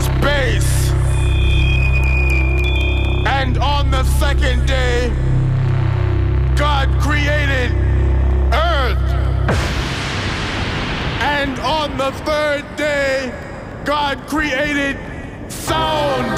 space. And on the second day, God created earth. And on the third day, God created sound.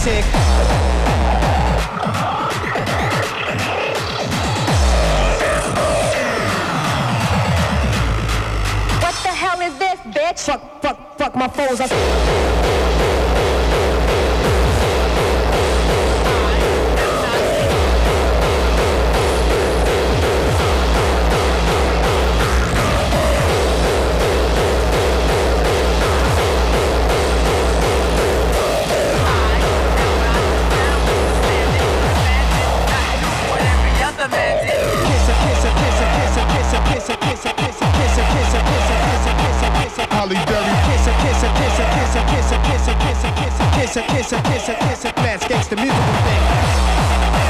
Streisand. What the hell is this, bitch? Fuck, fuck, fuck my foes. I Halle Berry. Kiss a kiss a kiss a kiss a kiss a kiss a kiss a kiss a kiss a kiss a kiss a kiss a Mass Gangsta musical thing.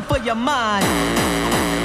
time for your mind.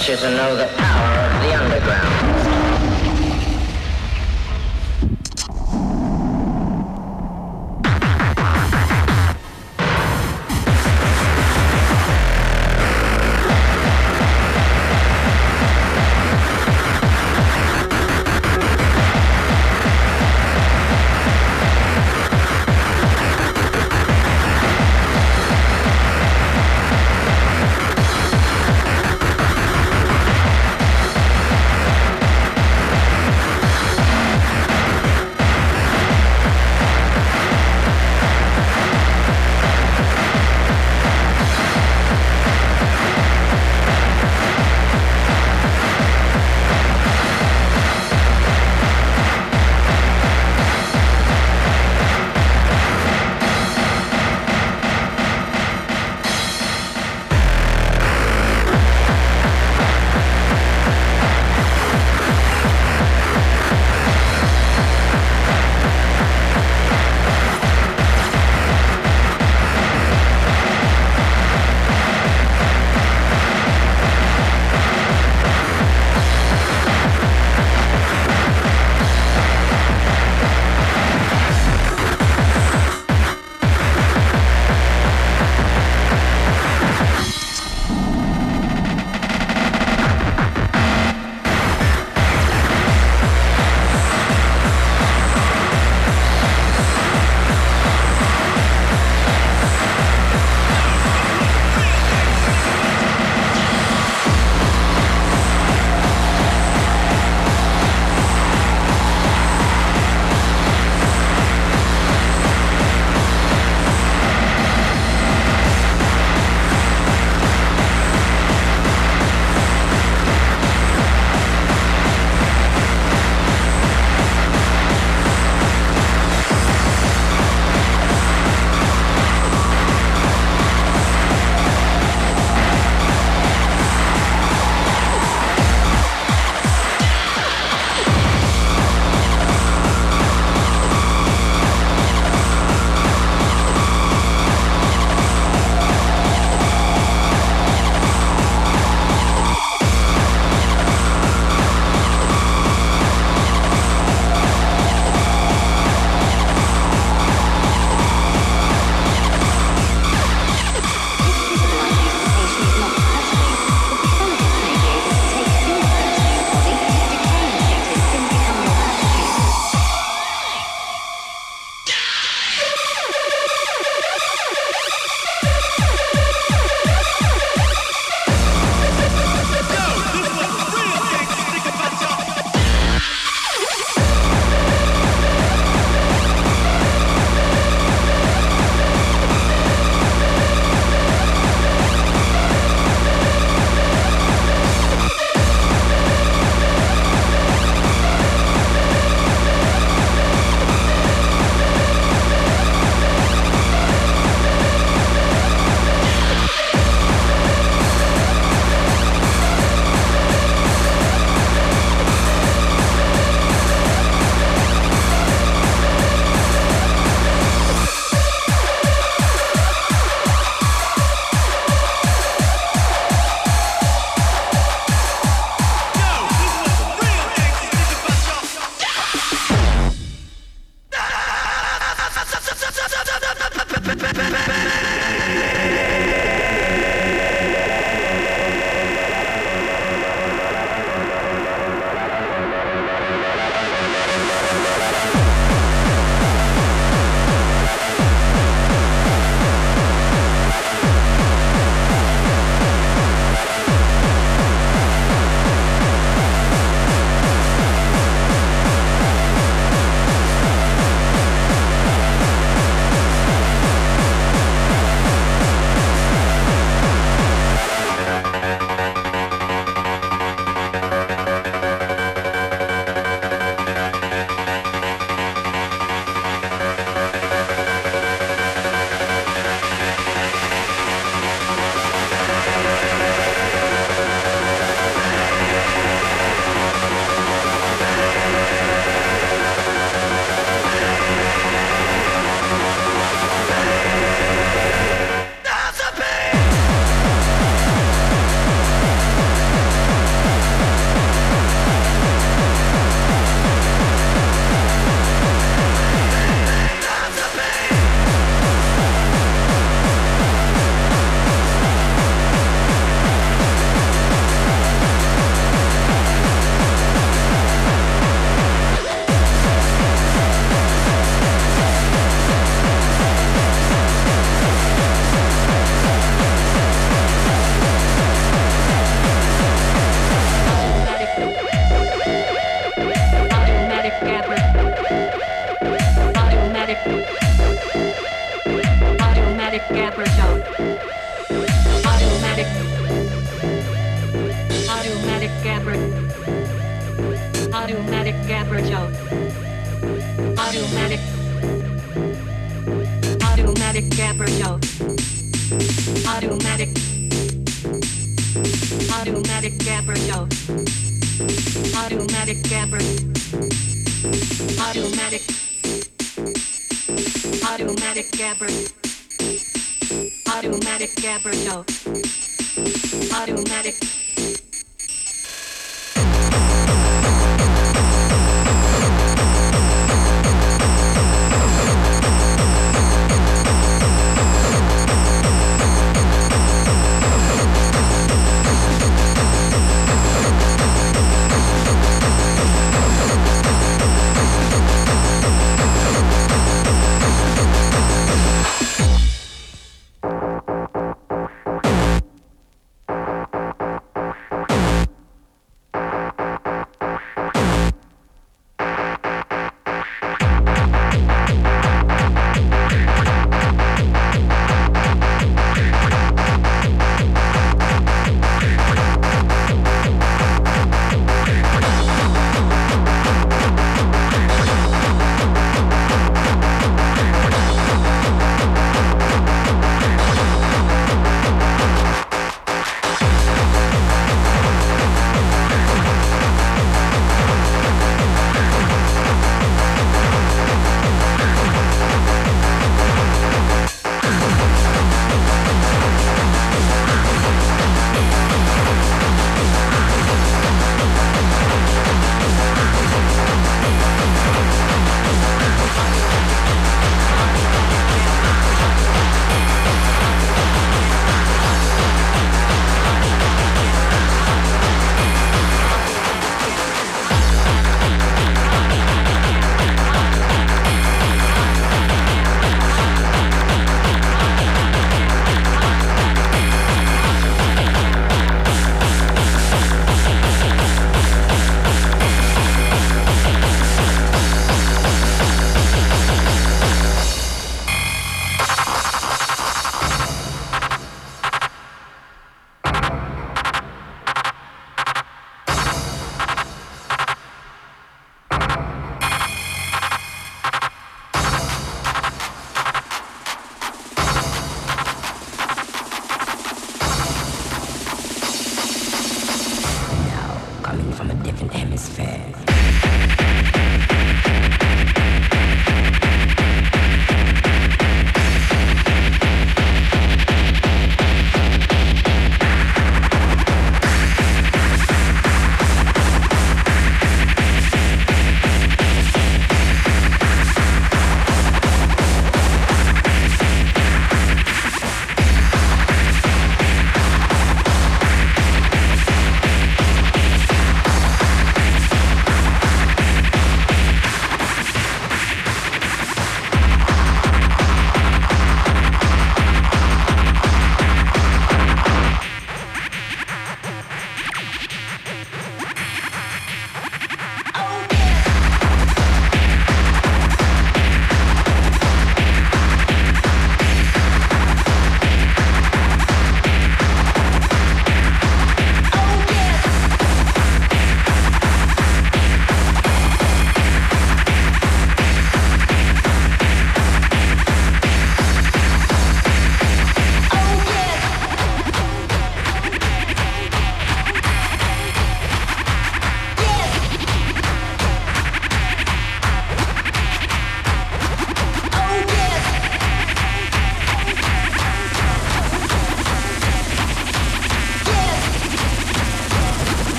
Want you to know the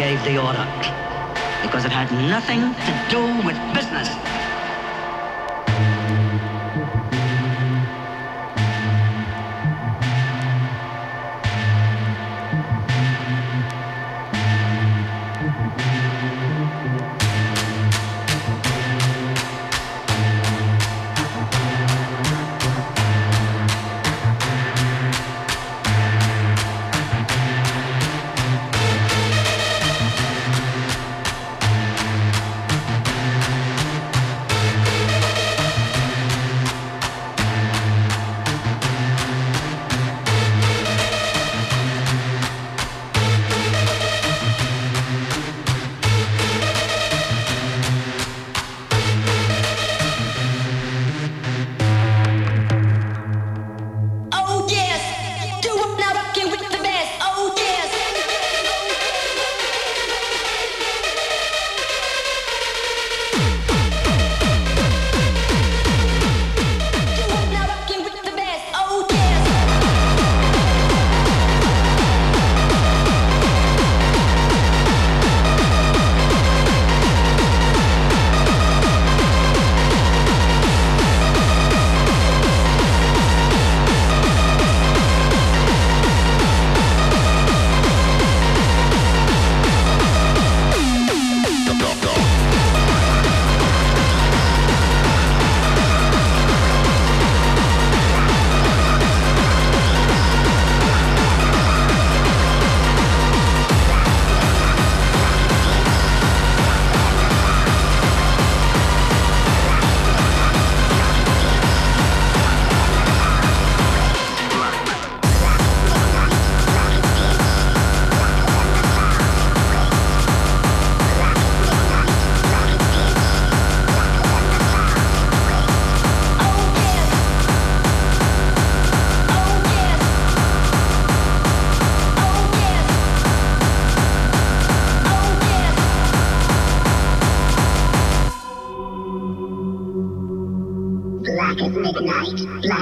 gave the order because it had nothing to do with business.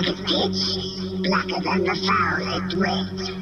its pitch, blacker than the foul it went.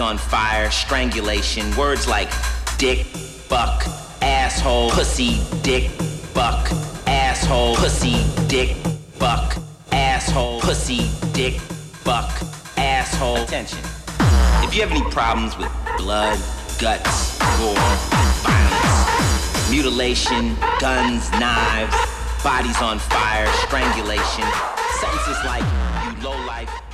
On fire, strangulation, words like dick, fuck, asshole, pussy, dick, fuck, asshole, pussy, dick, fuck, asshole, pussy, dick, fuck, asshole. Attention. If you have any problems with blood, guts, gore, violence, mutilation, guns, knives, bodies on fire, strangulation, sentences like you low life.